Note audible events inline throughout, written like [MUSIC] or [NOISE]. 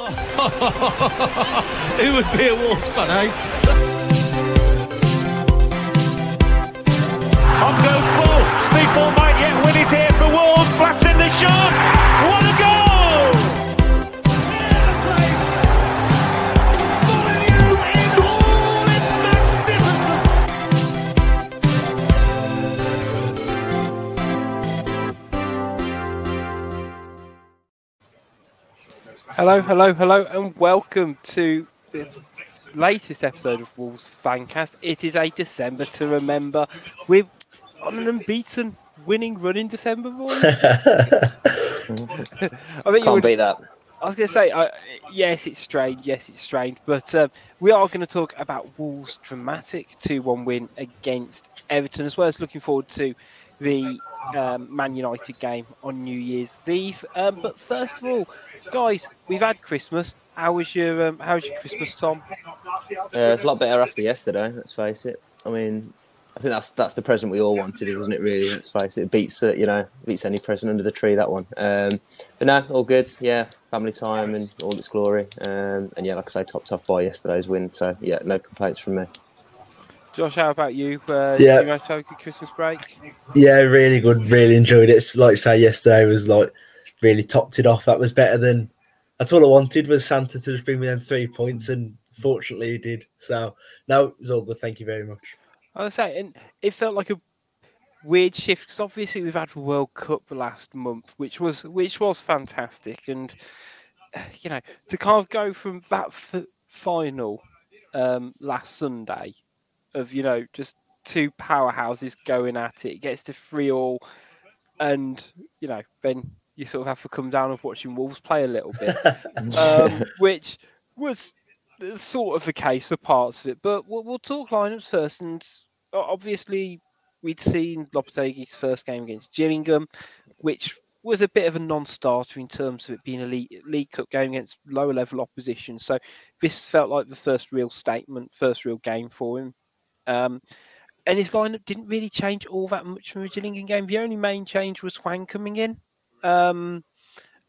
[LAUGHS] Who would be a Wolves fan, eh? On goes ball. People might Hello, hello, hello, and welcome to the latest episode of Wolves Fancast. It is a December to remember. We're on an unbeaten winning run in December, boys. [LAUGHS] I think you Can't would, beat that. I was going to say, uh, yes, it's strange. Yes, it's strange. But um, we are going to talk about Wolves' dramatic 2 1 win against Everton, as well as looking forward to the um, Man United game on New Year's Eve. Um, but first of all, guys, we've had Christmas. How was your um, How was your Christmas, Tom? Uh, it's a lot better after yesterday. Let's face it. I mean, I think that's that's the present we all wanted, wasn't it? Really, let's face it. beats uh, you know beats any present under the tree. That one. Um, but no, all good. Yeah, family time and all its glory. Um, and yeah, like I say, topped off by yesterday's win. So yeah, no complaints from me. Josh, how about you? Uh, Yeah. You have a good Christmas break? Yeah, really good. Really enjoyed it. It's like I say, yesterday was like really topped it off. That was better than. That's all I wanted was Santa to just bring me them three points, and fortunately he did. So no, it was all good. Thank you very much. I was saying, and it felt like a weird shift because obviously we've had the World Cup last month, which was which was fantastic, and you know to kind of go from that f- final um, last Sunday of you know just two powerhouses going at it, it gets to three all, and you know then you sort of have to come down of watching Wolves play a little bit [LAUGHS] um, which was sort of the case for parts of it. But we'll, we'll talk lineups first, and obviously we'd seen Lopetegui's first game against Gillingham, which was a bit of a non-starter in terms of it being a league, league cup game against lower level opposition. So this felt like the first real statement, first real game for him. Um, and his lineup didn't really change all that much from the Gillingham game. The only main change was Hwang coming in. Um,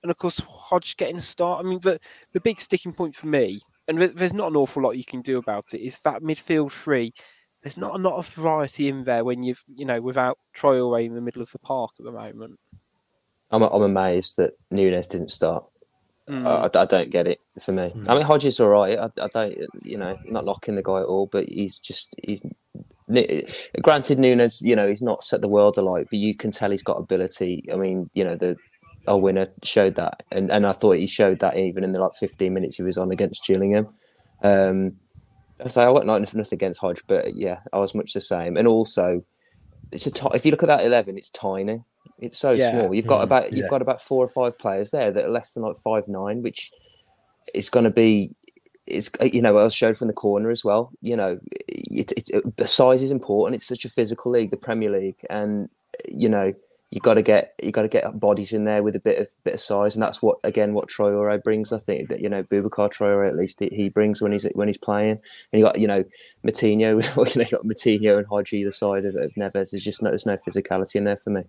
and of course, Hodge getting a start. I mean, the, the big sticking point for me, and there's not an awful lot you can do about it, is that midfield three. There's not a lot of variety in there when you've, you know, without Traore in the middle of the park at the moment. I'm I'm amazed that Nunes didn't start. Mm. I, I don't get it for me. I mean, Hodges is all right. I, I don't, you know, not knocking the guy at all, but he's just he's. Granted, Nunes, you know, he's not set the world alight, but you can tell he's got ability. I mean, you know, the our winner showed that, and and I thought he showed that even in the like 15 minutes he was on against Gillingham. Um, so I got not nothing against Hodge, but yeah, I was much the same. And also, it's a t- if you look at that 11, it's tiny. It's so Yeah. small. You've got Mm, about you've yeah. got about four or five players there that are less than like five nine, which is going to be. It's you know I was showed from the corner as well. You know, it's it's the size is important. It's such a physical league, the Premier League, and you know you got to get you got to get bodies in there with a bit of bit of size, and that's what again what Traore brings. I think that you know Boubacar Traore at least he, he brings when he's when he's playing, and you got you know Moutinho, [LAUGHS] you know got Moutinho and Hodge either side of, of Neves. There's just no there's no physicality in there for me.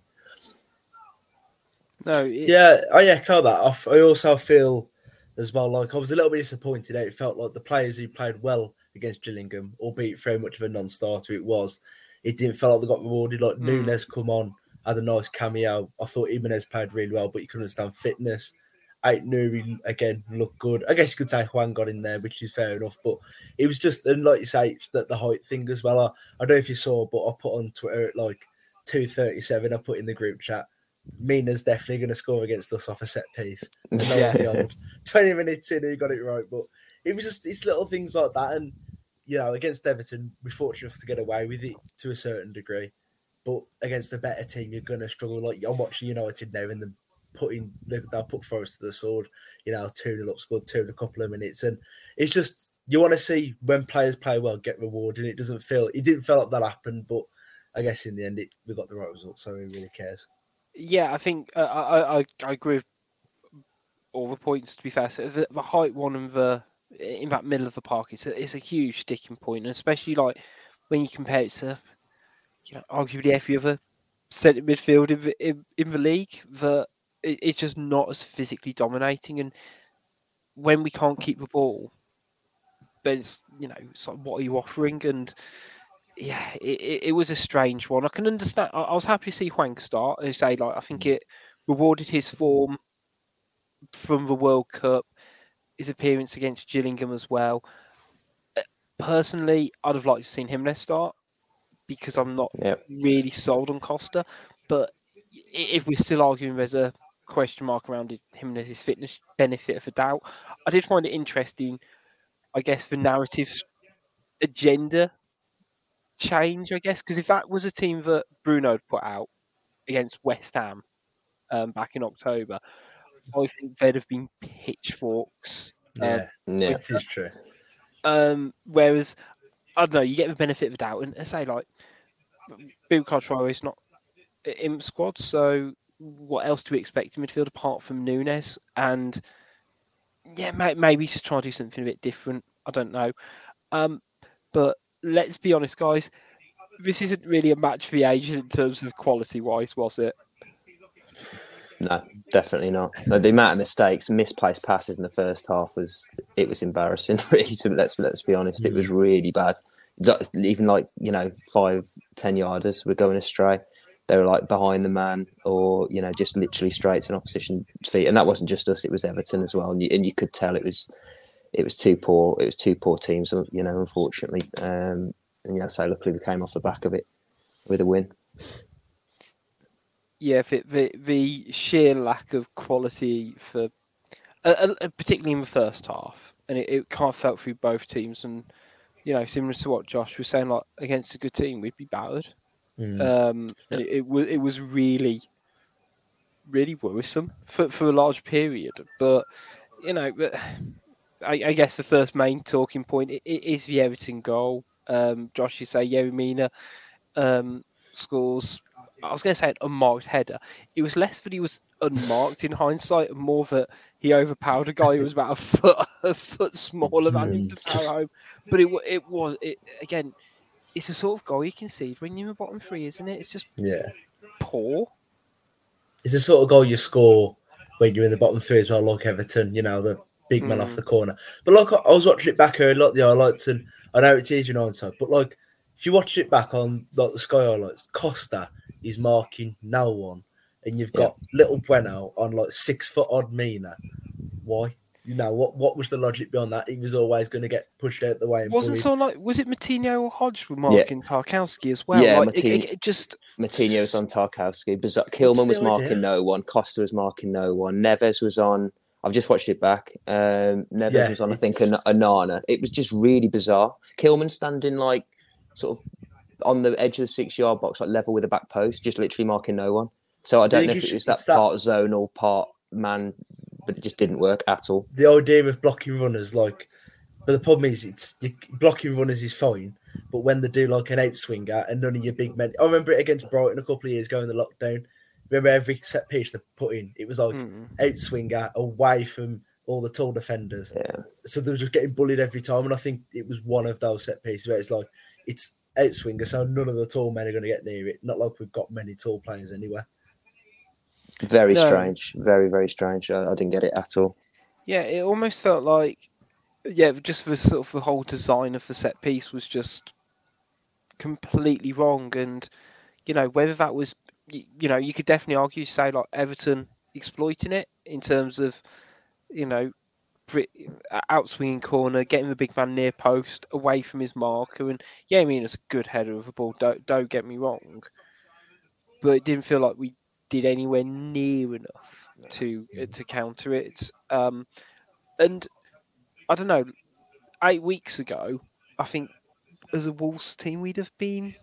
No, it, Yeah, I echo that. I f- I also feel as well like I was a little bit disappointed. It felt like the players who played well against Gillingham, albeit very much of a non-starter, it was. It didn't feel like they got rewarded. Like Hmm. Nunes come on, had a nice cameo. I thought Jimenez played really well, but you couldn't understand fitness. Ait Nouri again looked good. I guess you could say Hwang got in there, which is fair enough. But it was just and like you say, that the height thing as well. I, I don't know if you saw, but I put on Twitter at like two thirty seven. I put in the group chat. Mina's definitely going to score against us off a set piece. And lo and [LAUGHS] behold, 20 minutes in, he got it right. But it was just it's little things like that. And, you know, against Everton, we're fortunate enough to get away with it to a certain degree. But against a better team, you're going to struggle. Like, I'm watching United now and them putting, they'll put Forest to the sword, you know, 2 0 up, scored two in a couple of minutes. And it's just, you want to see when players play well get rewarded. It doesn't feel, it didn't feel like that happened. But I guess in the end, it, we got the right result. So who really cares? yeah, I think uh, I, I I agree with all the points. To be fair, so the, the height one and the in that middle of the park is a, is a huge sticking point, and especially like when you compare it to you know arguably every other centre midfield in the, in, in the league, that it, it's just not as physically dominating. And when we can't keep the ball, but it's you know, it's like, what are you offering? And yeah, it, it, was a strange one. I can understand. I, I was happy to see Hwang start. I say like I think it rewarded his form from the World Cup, his appearance against Gillingham as well. Uh, Personally, I'd have liked to have seen Jimenez start because I'm not Yep. really sold on Costa. But if we're still arguing there's a question mark around it- his fitness benefit of a doubt, I did find it interesting. I guess the narrative agenda change. I guess because if that was a team that Bruno had put out against West Ham um, back in October, I think there'd have been pitchforks. Um, Yeah, Yeah. it is true. um, whereas I don't know, you get the benefit of the doubt, and I say like Boubacar is not in squad, so what else do we expect in midfield apart from Nunes? And yeah, may, maybe just try to do something a bit different. I don't know, um, but let's be honest, guys. This isn't really a match for the ages in terms of quality wise, was it? No, definitely not. No, the amount of mistakes, misplaced passes in the first half was it was embarrassing. [LAUGHS] Really, to, let's let's be honest, it was really bad. Even like you know five, ten yarders were going astray. They were like behind the man, or you know just literally straight to an opposition feet. And that wasn't just us; it was Everton as well. And you, and you could tell it was it was too poor. It was two poor teams. You know, unfortunately. Um, and yeah, so luckily we came off the back of it with a win. Yeah, the, the the sheer lack of quality for, uh, uh, particularly in the first half, and it, it kind of felt through both teams. And you know, similar to what Josh was saying, like against a good team, we'd be battered. Mm. Um, and it, it was it was really, really worrisome for for a large period. But you know, but I, I guess the first main talking point is the Everton goal. Um, Josh, you say Yerry Mina um, scores. I was going to say an unmarked header. It was less that he was unmarked in hindsight, and more that he overpowered a guy who was about a foot a foot smaller than him to power home. But it it was it again. It's the sort of goal you can see when you're in the bottom three, isn't it? It's just Yeah, poor. it's the sort of goal you score when you're in the bottom three as well, like Everton. You know, the big man off Mm. the corner. But like I was watching it back earlier, like the highlights, and I know it's easy on hindsight, but like if you watch it back on like the Sky highlights, Costa is marking no one, and you've got little Bueno on like six foot odd Mina. Why? You know what? What was the logic behind that? He was always going to get pushed out the way. And Wasn't bullied. so like was it Moutinho or Hodge were marking Tarkowski as well? Yeah, like, it, it- it just Moutinho was on Tarkowski. Bizar- Kilman was marking idea? no one. Costa was marking no one. Neves was on. I've just watched it back. Um, Neves Yeah, was on. I think it's- An- Onana. It was just really bizarre. Kilman standing like sort of on the edge of the six-yard box, like level with the back post, just literally marking no one. So I don't think know if it's- it was that that- part zone or part man, but it just didn't work at all. the idea of blocking runners, like, but the problem is, it's you, blocking runners is fine, but when they do like an outswinger and none of your big men, I remember it against Brighton a couple of years ago in the lockdown. Remember every set piece they put in, it was like mm. outswinger away from all the tall defenders. Yeah. So they were just getting bullied every time, and I think it was one of those set pieces where it's like it's outswinger, so none of the tall men are going to get near it. Not like we've got many tall players anywhere. Very No. strange. Very very strange. I, I didn't get it at all. Yeah, it almost felt like, yeah, just the sort of the whole design of the set piece was just completely wrong. And you know, whether that was, y- you know, you could definitely argue, say like Everton exploiting it in terms of, you know, bri- outswinging corner, getting the big man near post, away from his marker, and yeah, I mean it's a good header of a ball. Don't don't get me wrong, but it didn't feel like we did anywhere near enough to uh, to counter it. Um, and I don't know, eight weeks ago, I think as a Wolves team we'd have been,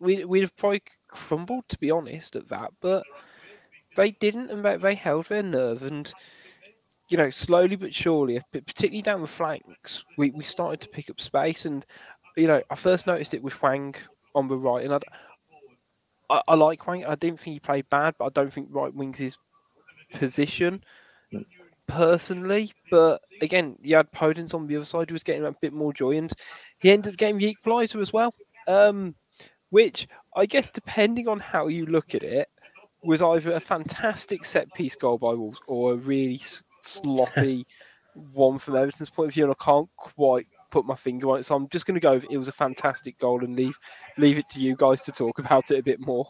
we we'd have probably crumbled to be honest at that, but they didn't, and they, they held their nerve and. You know, slowly but surely, particularly down the flanks, we, we started to pick up space. And, you know, I first noticed it with Hwang on the right. And I, I, I like Hwang. I didn't think he played bad, but I don't think right wing's his position personally. But again, you had Podence on the other side who was getting a bit more joy, and he ended up getting the equaliser as well. Um, which I guess, depending on how you look at it, was either a fantastic set piece goal by Wolves or a really sloppy one from Everton's point of view, and I can't quite put my finger on it. So I'm just going to go. with It was a fantastic goal, and leave leave it to you guys to talk about it a bit more.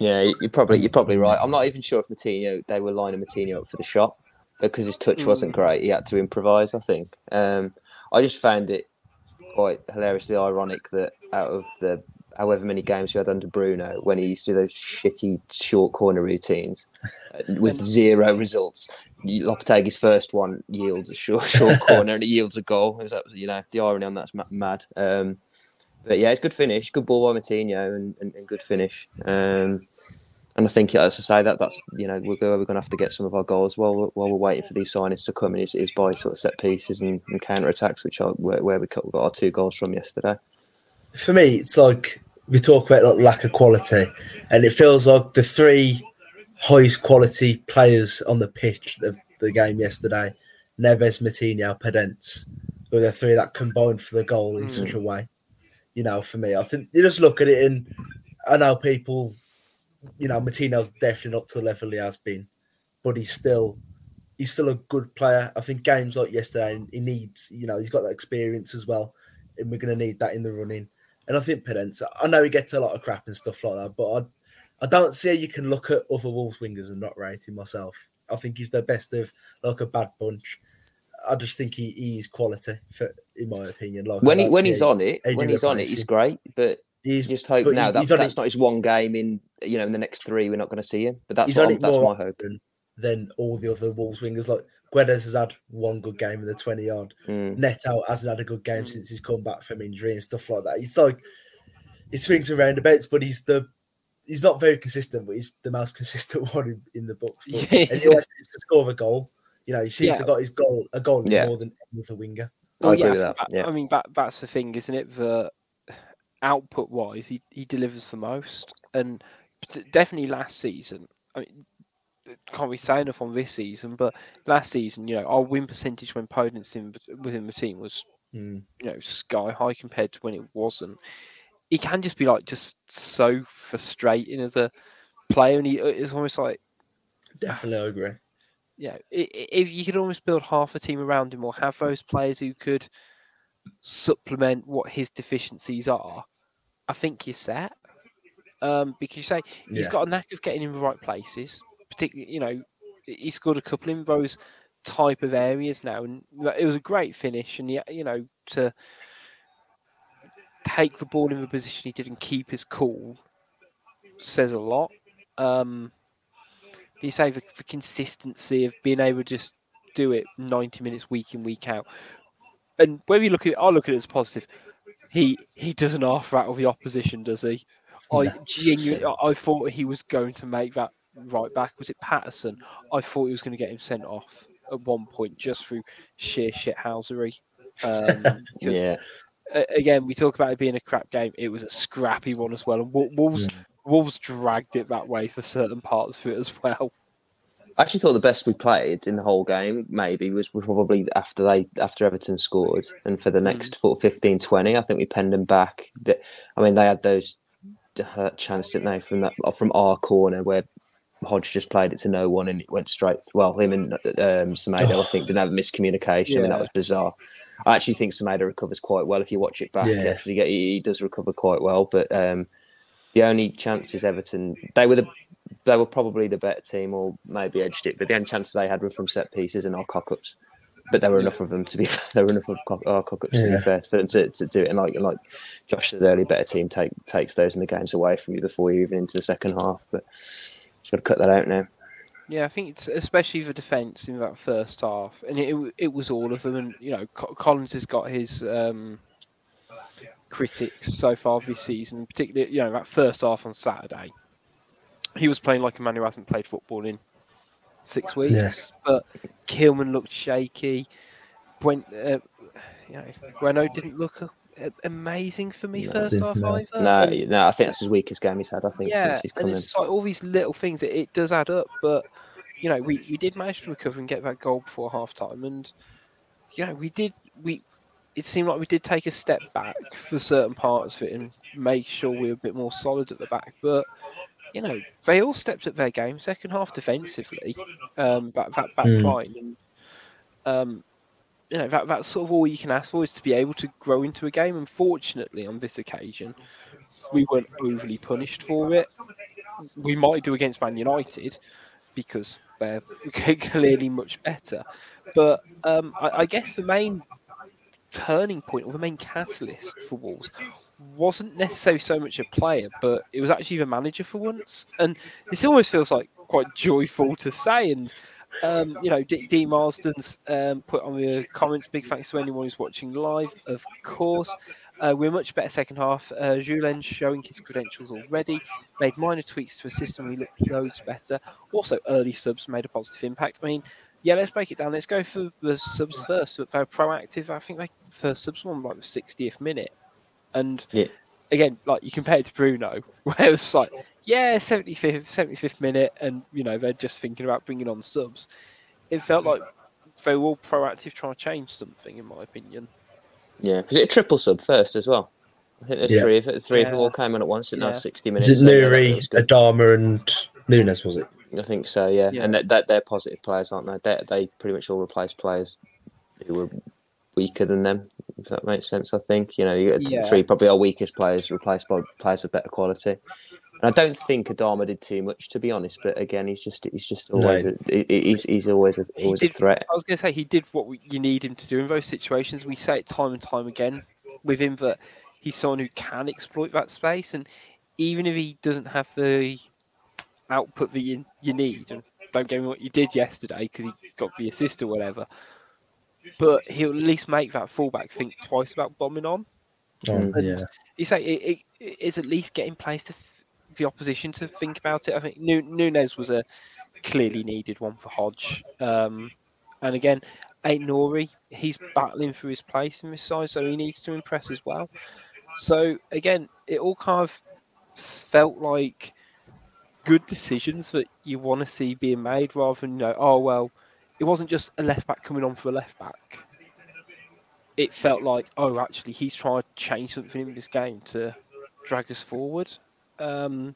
Yeah, you- you're probably you're probably right. I'm not even sure if Moutinho they were lining Moutinho up for the shot because his touch wasn't great. He had to improvise. I think. Um, I just found it quite hilariously ironic that out of the however many games we had under Bruno, when he used to do those shitty short corner routines uh, with zero results, you- Lopetegui's first one yields a short short [LAUGHS] corner and it yields a goal. Is that you know the irony on that's mad. Um, but yeah, it's good finish, good ball by Moutinho, and, and, and good finish. Um, and I think, as I say, that that's you know we're, we're going to have to get some of our goals while we're, while we're waiting for these signings to come. And it's, it's by sort of set pieces and, and counter attacks, which are where, where we got our two goals from yesterday. for me, it's like we talk about like lack of quality, and it feels like the three highest quality players on the pitch of the game yesterday, Neves, Moutinho, Podence, were the three that combined for the goal in such a mm. way. You know, for me, I think you just look at it, and I know people, you know, Moutinho's definitely not to the level he has been, but he's still. He's still a good player. I think games like yesterday, he needs, you know, he's got that experience as well, and we're going to need that in the running. And I think Podence, I know he gets a lot of crap and stuff like that, but I, I don't see how you can look at other Wolves wingers and not rate him myself. I think he's the best of like a bad bunch. I just think he, he is quality, for, in my opinion. Like When he when he's on it, when he's on it, he's great. But He's just hope now he- that he's that's it- not his one game in you know in the next three. We're not going to see him. But that's what on I'm, it that's my hope. Than all the other Wolves wingers. Like Guedes has had one good game in the twenty yard. Mm. Neto hasn't had a good game Mm. since he's come back from injury and stuff like that. It's like it swings around a bit, but he's the he's not very consistent, but he's the most [LAUGHS] consistent one in, in the books. But, [LAUGHS] Yeah, and he always seems to score a goal. You know, he seems Yeah. to got his goal a goal Yeah. more than any other winger. I agree yeah, with think that, yeah. I mean, that, that's the thing, isn't it? That output wise, he, he delivers the most. And definitely last season, I mean, can't be say enough on this season, but last season, you know, our win percentage when Podence in, within the team was, Mm. you know, sky high compared to when it wasn't. He can just be like just so frustrating as a player, and he it's almost like Definitely, agree. yeah, if you could almost build half a team around him or have those players who could supplement what his deficiencies are, I think you're set. Um, because you say he's Yeah. got a knack of getting in the right places, particularly, you know, he scored a couple in those type of areas now, and it was a great finish. And yeah, you know, to take the ball in the position he did and keep his cool says a lot. Um, you say the, the consistency of being able to just do it 90 minutes week in week out and when we look at it i look at it as positive he he doesn't half rattle the opposition does he i genuinely I, I thought he was going to make that right back was it patterson? I thought he was going to get him sent off at one point just through sheer shithousery. Um, [LAUGHS] Yeah, again, we talk about it being a crap game. It was a scrappy one as well, and Wol- Wolves Wolves dragged it that way for certain parts of it as well. I actually thought the best we played in the whole game maybe was probably after they after Everton scored and for the next of 15 20 I think we penned them back. I mean they had those hurt chance didn't they from that from our corner where Hodge just played it to no one and it went straight well him and um, Semedo I think didn't have a miscommunication I mean that was bizarre I actually think Semedo recovers quite well if you watch it back Yeah. he actually get, he, does recover quite well but um, the only chances Everton they were the they were probably the better team or maybe edged it, but the only chances they had were from set pieces and our cock ups. But there were enough of them to be [LAUGHS] there were enough of cock, our cock ups to Yeah. be fair for them to, to do it. And like like Josh said earlier, better team take takes those in the games away from you before you're even into the second half. But just got to cut that out now. Yeah, I think it's especially the defence in that first half, and it it- it was all of them. And you know, Collins has got his um, critics so far this season, particularly you know that first half on Saturday. He was playing like a man who hasn't played football in six weeks, yes. but Kilman looked shaky. When uh, you know, Bueno didn't look amazing for me No, first half no. either. No, no, I think that's his weakest game he's had. I think yeah, since he's and it's in. like all these little things. It, it does add up, but you know, we, we did manage to recover and get that goal before half time, and you know, we did we. It seemed like we did take a step back for certain parts of it and make sure we were a bit more solid at the back. But you know, they all stepped up their game second half defensively, um, that that back Mm. line, and um, you know that that's sort of all you can ask for is to be able to grow into a game. Unfortunately, on this occasion, we weren't overly punished for it. We might do against Man United because they're [LAUGHS] clearly much better. But um, I, I guess the main turning point or the main catalyst for Wolves wasn't necessarily so much a player, but it was actually the manager for once. And this almost feels like quite joyful to say. And um, you know, D, D Marsden's um, put on the comments. Big thanks to anyone who's watching live, of course. Uh, we're much better second half. Uh, Julen showing his credentials already. Made minor tweaks to a system. We look loads better. Also, early subs made a positive impact. I mean, yeah, let's break it down. Let's go for the subs first. They're proactive. I think they first subs one like the 60th minute. And Yeah. Again, like you compare it to Bruno, [LAUGHS] where it's like, yeah, 75th, 75th minute, and you know they're just thinking about bringing on subs. It felt like they were all proactive, trying to change something, in my opinion. Yeah, was it a triple sub first as well? I think there's Yeah. three of it. Three of them all came on at once. in now Yeah. sixty minutes. Is it so Nouri, was good. Adama, and Nunes? Was it? I think so. Yeah, Yeah. and that, that they're positive players, aren't they? They they pretty much all replace players who were weaker than them. If that makes sense, I think you know you get Yeah. three probably our weakest players replaced by players of better quality. And I don't think Adama did too much, to be honest. But again, he's just he's just No. always a, he's he's always a, He always a threat. I was going to say he did what we, you need him to do in those situations. We say it time and time again with him that he's someone who can exploit that space, and even if he doesn't have the output that you, you need, and don't get me what you did yesterday because he got the assist or whatever, but he'll at least make that fullback think twice about bombing on. Oh, yeah. You say it, it is at least getting place to f- the opposition to think about it. I think Nu- Nunes was a clearly needed one for Hodge. Um, and again, Ait Nouri, he's battling for his place in this side, so he needs to impress as well. So again, it all kind of felt like good decisions that you want to see being made rather than, you know, oh, well, it wasn't just a left back coming on for a left back. It felt like, oh, actually, he's trying to change something in this game to drag us forward. Um,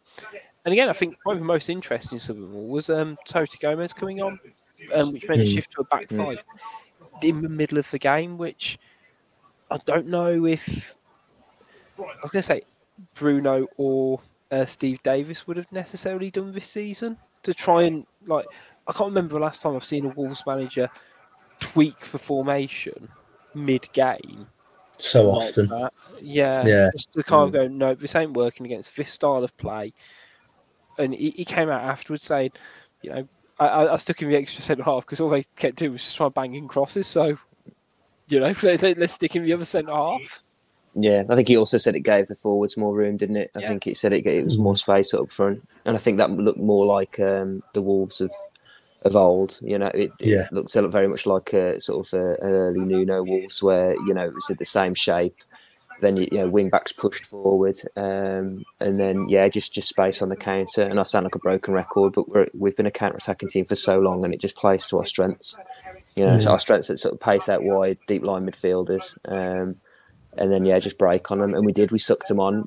and again, I think probably the most interesting of all was um, Toti Gomes coming on, um, which made a Mm. shift to a back Mm. five in the middle of the game, which I don't know if I was going to say Bruno or uh, Steve Davis would have necessarily done this season to try and like. I can't remember the last time I've seen a Wolves manager tweak the formation mid-game. So like often. that. Yeah, Yeah. Just to kind of go, no, this ain't working against this style of play. And he, he came out afterwards saying, you know, I, I, I stuck in the extra centre half because all they kept doing was just trying to bang in crosses. So, you know, [LAUGHS] let, us stick in the other centre half. Yeah, I think he also said it gave the forwards more room, didn't it? I Yeah. think it said it, it was more space up front, and I think that looked more like um, the Wolves of of old. You know, it, it looks very much like a sort of a, an early Nuno Wolves, where you know it was the same shape. Then you, you know wing backs pushed forward, um, and then yeah, just just space on the counter. And I sound like a broken record, but we're, we've been a counter attacking team for so long, and it just plays to our strengths. You know, so Mm. our strengths at sort of pace out wide, deep line midfielders. Um, and then yeah, just break on them, and we did. We sucked them on,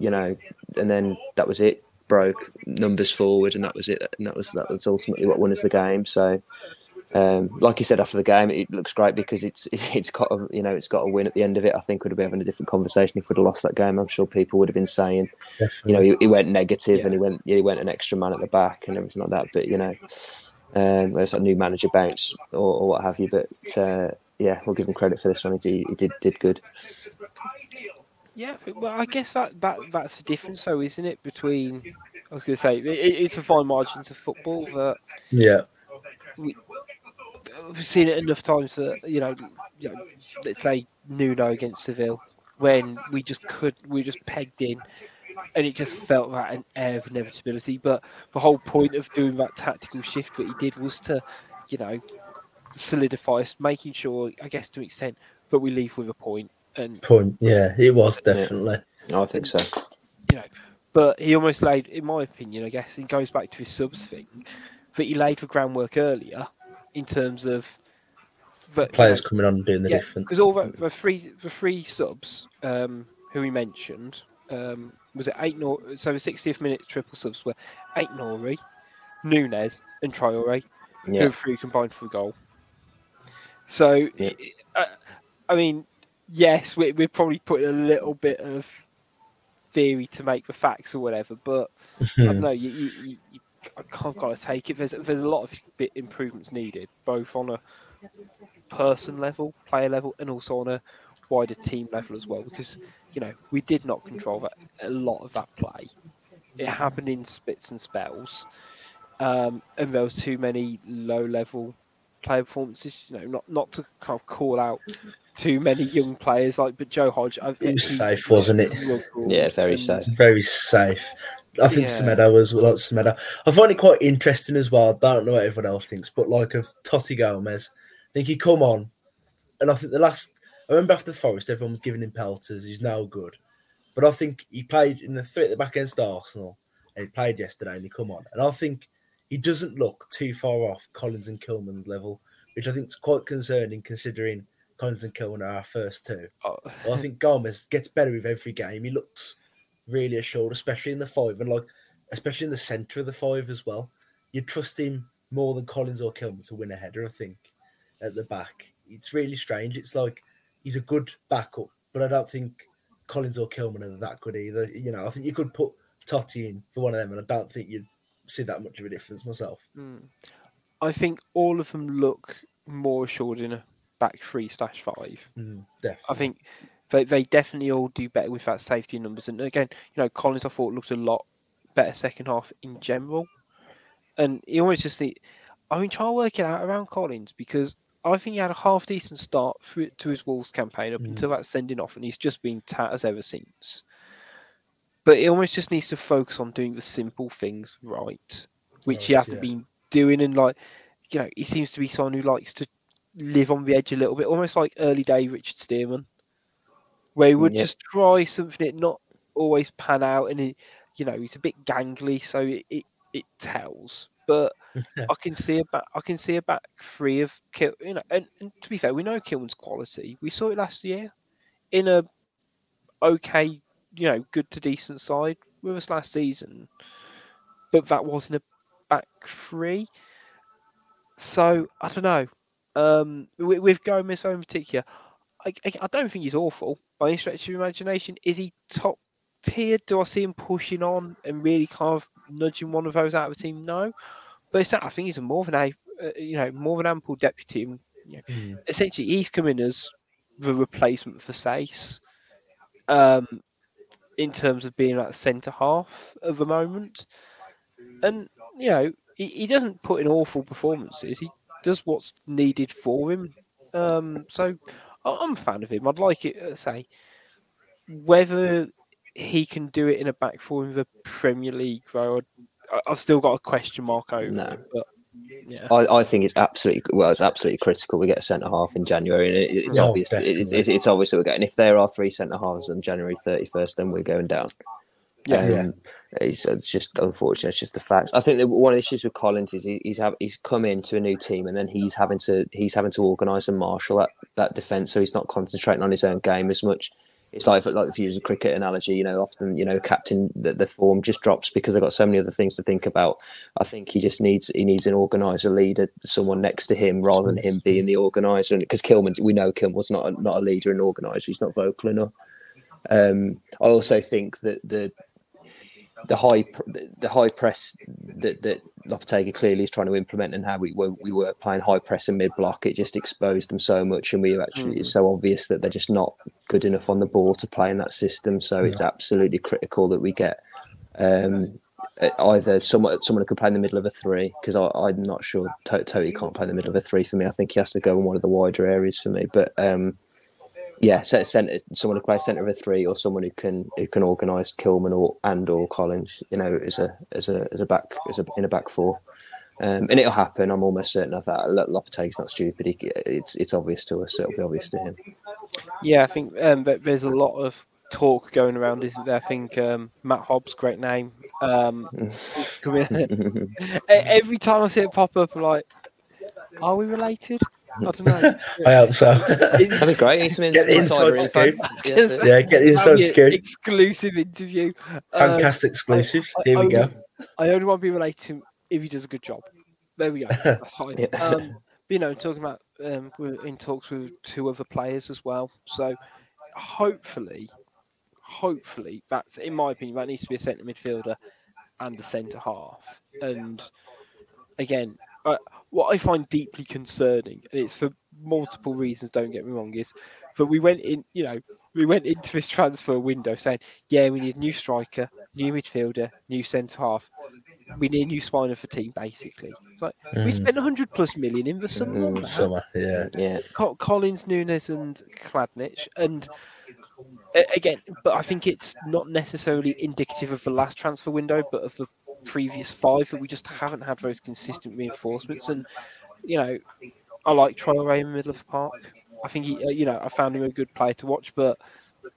you know, and then that was it. Broke numbers forward, and that was it. And that was that was ultimately what won us the game. So, um, like you said after the game, it looks great because it's it's, [LAUGHS] it's got a, you know it's got a win at the end of it. I think we'd be having a different conversation if we'd have lost that game. I'm sure people would have been saying, Definitely. you know, he, he went negative Yeah. and he went he went an extra man at the back and everything like that. But you know, um, there's a new manager bounce or, or what have you. But uh, yeah, we'll give him credit for this one. He, he did did good. Yeah, well, I guess that, that that's the difference, though, isn't it? Between, I was going to say, it, it's a fine margin of football that yeah. we've seen it enough times that you know, you know, let's say Nuno against Seville, when we just could, we just pegged in, and it just felt that an air of inevitability. But the whole point of doing that tactical shift that he did was to, you know, solidify us, making sure, I guess, to an extent, that we leave with a point. And Point. Yeah, it was definitely. I think so. you know, but he almost laid, in my opinion, I guess, it goes back to his subs thing, that he laid the groundwork earlier in terms of but, you Players know, coming on and doing the difference. because all the, the three the three subs um, who he mentioned um, was it Ait Nouri so the 60th minute triple subs were Ait Nouri, Nunes, and Traore, Yeah, who three combined for a goal. So, Yeah. I, I mean, yes, we, we're probably putting a little bit of theory to make the facts or whatever, but I don't know. You, you, you, you I can't gotta take it. There's there's a lot of bit improvements needed, both on a person level, player level, and also on a wider team level as well. Because you know we did not control that a lot of that play. It happened in spits and spells, um, and there was too many low level player performances. You know, not not to kind of call out too many young players like, but Joe Hodge. I, It was he- safe, wasn't it? Yeah, very and- safe. Very safe. I think Yeah. Semedo was like Semedo. I find it quite interesting as well. I don't know what everyone else thinks, but like of Toti Gomes, I think he come on, and I think the last. I remember after the Forest, everyone was giving him pelters. He's now good, but I think he played in the three at the back against Arsenal, and he played yesterday, and he come on, and I think he doesn't look too far off Collins and Kilman's level, which I think is quite concerning considering Collins and Kilman are our first two. Oh, Well, I think [LAUGHS] Gomes gets better with every game. He looks really assured, especially in the five, and like especially in the centre of the five as well. You trust him more than Collins or Kilman to win a header. I think at the back, it's really strange. It's like he's a good backup, but I don't think Collins or Kilman are that good either. You know, I think you could put Toti in for one of them, and I don't think you'd see that much of a difference myself. Mm. I think all of them look more assured in a back three slash five. Mm, definitely. I think they, they definitely all do better with that safety numbers. And again, you know, Collins I thought looked a lot better second half in general. And he always just need I mean try to work it out around Collins because I think he had a half decent start through to his Wolves campaign up Mm. until that sending off and he's just been tat as ever since. But he almost just needs to focus on doing the simple things right. Which he hasn't yeah. been doing and like you know, he seems to be someone who likes to live on the edge a little bit, almost like early day Richard Stearman, where he would Yeah. just try something that not always pan out, and he, you know, he's a bit gangly, so it it, it tells. But [LAUGHS] I can see a back, I can see a back three of Kil, you know, and, and to be fair, we know Kilman's quality. We saw it last year in a okay, you know, good to decent side with us last season, but that wasn't a back three. So I don't know. Um, with, with Gomes in particular, I, I, I don't think he's awful by any stretch of imagination. Is he top tier? Do I see him pushing on and really kind of nudging one of those out of the team? No, but it's that I think he's a more than a uh, you know more than ample deputy. And, you know, Mm. essentially, he's coming as the replacement for Saiss. Um, in terms of being at the centre half of the moment, and you know he, he doesn't put in awful performances. He does what's needed for him. Um, so I'm a fan of him. I'd like it to say whether he can do it in a back four in the Premier League, though. I- I've still got a question mark over No. it. But yeah, I, I think it's absolutely well. It's absolutely critical. We get a centre half in January, and it, it's Oh, obvious. It's, it's, it's obvious that we're getting. If there are three centre halves on January thirty first, then we're going down. yeah, Yeah. Um, It's, it's just unfortunate. It's just the facts. I think that one of the issues with Collins is he, he's have, he's come into a new team and then he's having to he's having to organise and marshal that, that defence, so he's not concentrating on his own game as much. It's like like if you use a cricket analogy, you know, often you know, captain the, the form just drops because they've got so many other things to think about. I think he just needs he needs an organiser, leader, someone next to him rather than him being the organiser. Because Kilman, we know Kilman's not a, not a leader and organiser. He's not vocal enough. Um, I also think that the the high the high press that that Lopetegui clearly is trying to implement and how we were we were playing high press and mid block it just exposed them so much and we actually it's so obvious that they're just not good enough on the ball to play in that system. So it's absolutely critical that we get um uh, either someone someone who could play in the middle of a three because I'm not sure To- Totally can't play in the middle of a three for me. I think he has to go in one of the wider areas for me. But um yeah, centre someone who plays centre of a three, or someone who can who can organise Kilman or and or Collins, you know, as a as a as a back as a in a back four, um, and it'll happen. I'm almost certain of that. Lo- Lopetegui's not stupid. He, it's it's obvious to us. It'll be obvious to him. yeah. I think um, but there's a lot of talk going around, isn't there? I think um, Matt Hobbs, great name. Um, is [LAUGHS] [LAUGHS] every time I see it pop up, I'm like, are we related? I don't know. [LAUGHS] I hope so. That'd be great. Need some ins- Get the inside scoop. Yes, yeah, get the inside That'd be an scoop. Exclusive interview. Um, Fantastic exclusives. I- Here we I go. only- I only want to be related to him if he does a good job. [LAUGHS] There we go. That's fine. [LAUGHS] Yeah. Um, you know, talking about um, we're in talks with two other players as well. So hopefully, hopefully that's in my opinion that needs to be a centre midfielder and a centre half. And again, uh, what I find deeply concerning, and it's for multiple reasons. Don't get me wrong, is that we went in, you know, we went into this transfer window saying, yeah, we need a new striker, new midfielder, new centre half. We need a new spine of the team, basically. It's like we Mm. spent 100 plus million in the summer. Mm. that. Summer, yeah. Yeah, Co- Collins, Nunes, and Kalajdzic, and a- again, but I think it's not necessarily indicative of the last transfer window, but of the previous five that we just haven't had those consistent reinforcements. And you know, I like Traore in the middle of the park. I think he, uh, you know, I found him a good player to watch, but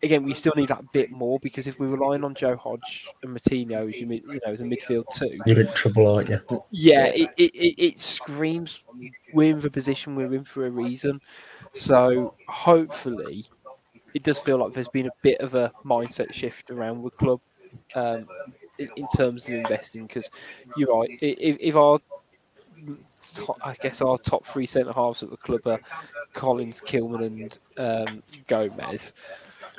again, we still need that bit more because if we're relying on Joe Hodge and Moutinho as mid, you know, as a midfield too, You're in trouble, aren't you? yeah, it, it, it, it screams we're in the position we're in for a reason. So hopefully, it does feel like there's been a bit of a mindset shift around the club um, in, in terms of investing. Because you're right, if, if our I guess our top three centre halves at the club are Collins, Kilman, and um, Gomes,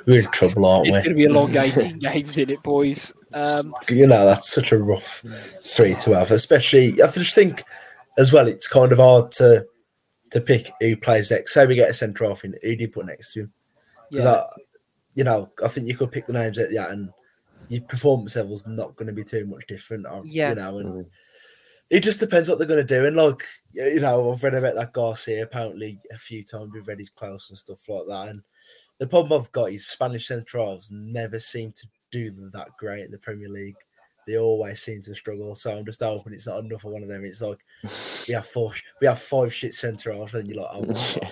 We're in trouble, aren't it's we? It's going to be a long [LAUGHS] 18 games in it, boys. Um, you know that's such a rough three to have especially i just think as well it's kind of hard to to pick who plays next say we get a centre off in who do you put next to him because yeah, you know i think you could pick the names at that and your performance level's not going to be too much different uh, Yeah. you know and Mm. it just depends what they're going to do and like you know i've read about that garcia apparently a few times we've read his Klaus and stuff like that and the problem i've got is spanish centre halves never seem to do that great in the premier league they always seem to struggle. So I'm just hoping it's not another one of them. It's like we have four, we have five shit centre halves, and you're like, oh. [LAUGHS]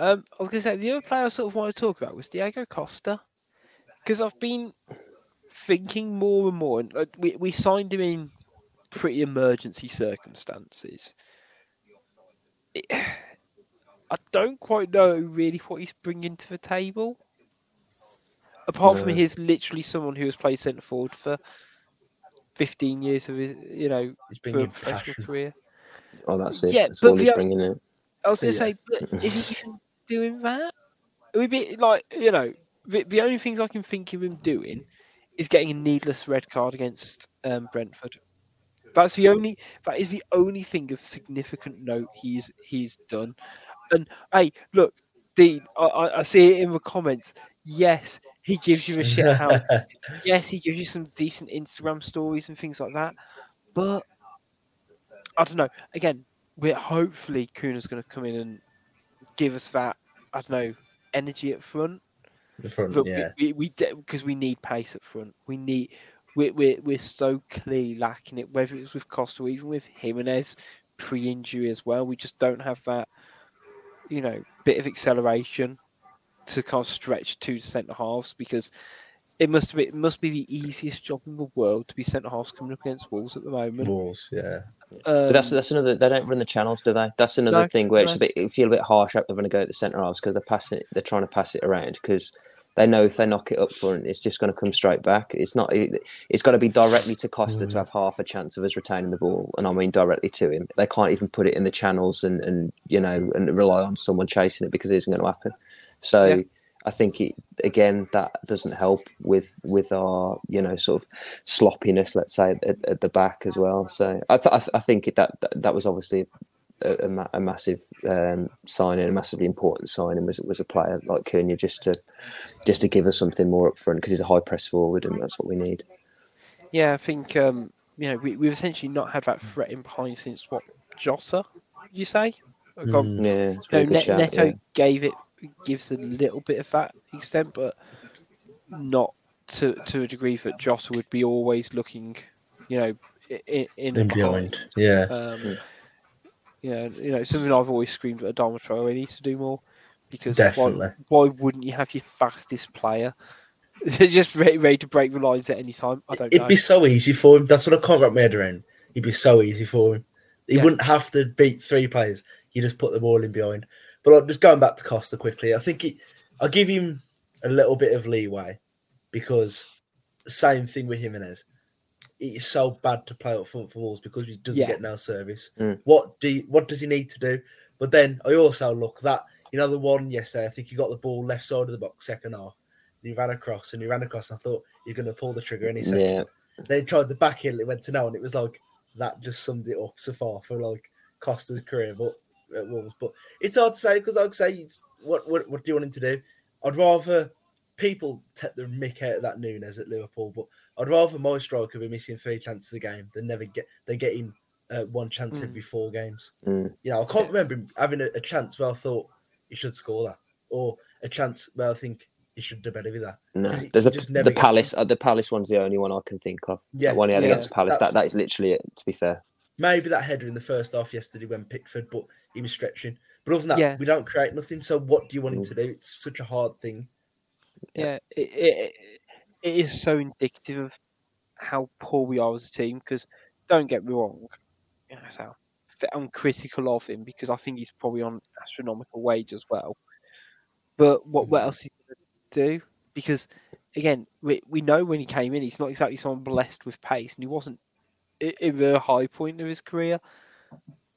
Um, I was to say the other player I sort of want to talk about was Diego Costa, because I've been thinking more and more, and we we signed him in pretty emergency circumstances. It- I don't quite know really what he's bringing to the table, apart from he's literally someone who has played centre forward for fifteen years of his, you know, he's for a bringing professional career. oh, that's it. Yeah, that's but all he's the- bringing in. I was going to Yeah. say, but [LAUGHS] is he even doing that? It would be like you know, the, the only things I can think of him doing is getting a needless red card against um, Brentford. That's the only. That is the only thing of significant note he's he's done. And hey, look, Dean, I, I, see it in the comments. Yes, he gives you a shit [LAUGHS] house. yes, he gives you some decent Instagram stories and things like that. But I don't know. Again, we're hopefully Cunha's going to come in and give us that. I don't know energy up front. the front, But yeah. we we because we need pace up front. We need. We're, we're, we're so clearly lacking it, whether it's with Costa or even with Jimenez pre-injury as well. We just don't have that, you know, bit of acceleration to kind of stretch two centre halves because it must be it must be the easiest job in the world to be centre halves coming up against Wolves at the moment. Walls, yeah. But that's Um, that's another. They don't run the channels, do they? That's another No, thing where it's a bit. You feel a bit harsh up having to go at the centre halves because they're passing. it They're trying to pass it around because they know if they knock it up front, it's just going to come straight back. It's not. It, it's got to be directly to Costa Mm. to have half a chance of us retaining the ball, and I mean directly to him. They can't even put it in the channels and and you know and rely on someone chasing it because it isn't going to happen. So. Yeah. I think it, again that doesn't help with with our you know sort of sloppiness, let's say at, at the back as well. So I, th- I, th- I think it, that that was obviously a, a, ma- a massive um, signing, a massively important signing was was a player like Cunha just to just to give us something more up front because he's a high press forward and that's what we need. yeah, I think um, you know we, we've essentially not had that threat in behind since what Jota, you say? Mm. Yeah, No, Net- shout, Neto yeah. gave it gives a little bit of that extent, but not to to a degree that Jota would be always looking, you know, in, in, In behind, yeah. Um, you know, you know, something I've always screamed at Adama Traore needs to do more because Definitely. why, why wouldn't you have your fastest player [LAUGHS] just ready, ready to break the lines at any time? I don't It'd know. be so easy for him. That's what I can't wrap my head around. It'd be so easy for him. He Yeah. wouldn't have to beat three players. You just put the ball in behind. But like, just going back to Costa quickly, I think he, I'll give him a little bit of leeway because same thing with Jimenez. It's so bad to play up front for Wolves because he doesn't Yeah. get no service. Mm. What do you, what does he need to do? But then I also look that you know the one yesterday. I think he got the ball left side of the box second half. He ran across and he ran across. And I thought you're going to pull the trigger any second. Yeah, Then he tried the back heel. It went to no, and it was like that. Just summed it up so far for like Costa's career, but at Wolves. But it's hard to say because like I say, it's what what what do you want him to do? I'd rather people take the mick out of that Nunes at Liverpool, but I'd rather my striker be missing three chances a game than never get they getting uh, one chance Mm. every four games. Mm. You know, I can't remember having a, a chance where I thought he should score that, or a chance where I think he should do better with that. no. 'Cause he- There's a just never the Palace. Uh, the Palace one's the only one I can think of. Yeah, the one he had yeah, against Palace. That that's- literally it. To be fair. Maybe that header in the first half yesterday when Pickford, but he was stretching. But other than that, Yeah. we don't create nothing. So what do you want him Mm. to do? It's such a hard thing. yeah, it, it, it is so indicative of how poor we are as a team. Because don't get me wrong, you know, so I'm critical of him because I think he's probably on astronomical wage as well. But what what else is he going to do? Because again, we we know when he came in, he's not exactly someone blessed with pace, and he wasn't in the high point of his career.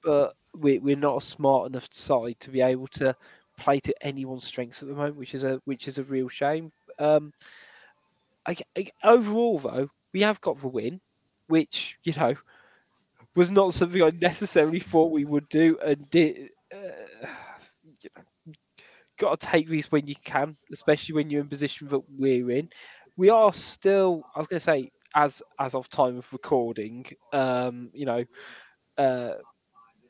But we we're not a smart enough side to be able to play to anyone's strengths at the moment, which is a which is a real shame. Um, I, I- overall, though, we have got the win, which you know was not something I necessarily thought we would do, and did. Uh, you know, got to take these when you can, especially when you're in position that we're in. We are still, I was going to say, as as of time of recording, um, you know, uh,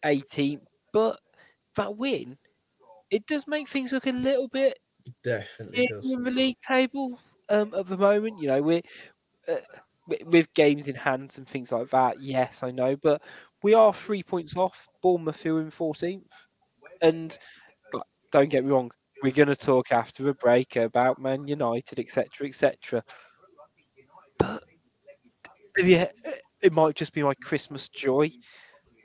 18, but that win, it does make things look a little bit Definitely in, does. in the league table um, at the moment. You know, we're uh, with games in hand and things like that. Yes, I know, but we are three points off Bournemouth, who in fourteenth. And don't get me wrong, we're going to talk after a break about Man United, etc., etc. But yeah, it might just be my Christmas joy.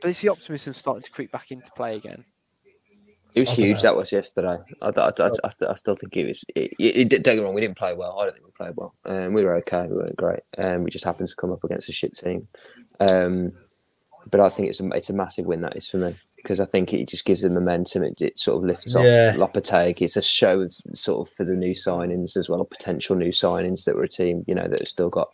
But it's the optimism starting to creep back into play again. It was huge. That was yesterday. I, I, I, I, I still think it was. It, it, don't get me wrong. We didn't play well. I don't think we played well. Um, we were okay. We weren't great. Um, we just happened to come up against a shit team. Um, but I think it's a it's a massive win that is for me because I think it just gives them momentum. It, it sort of lifts Yeah. off Lopetegui. It's a show of sort of for the new signings as well, potential new signings that were a team you know that have still got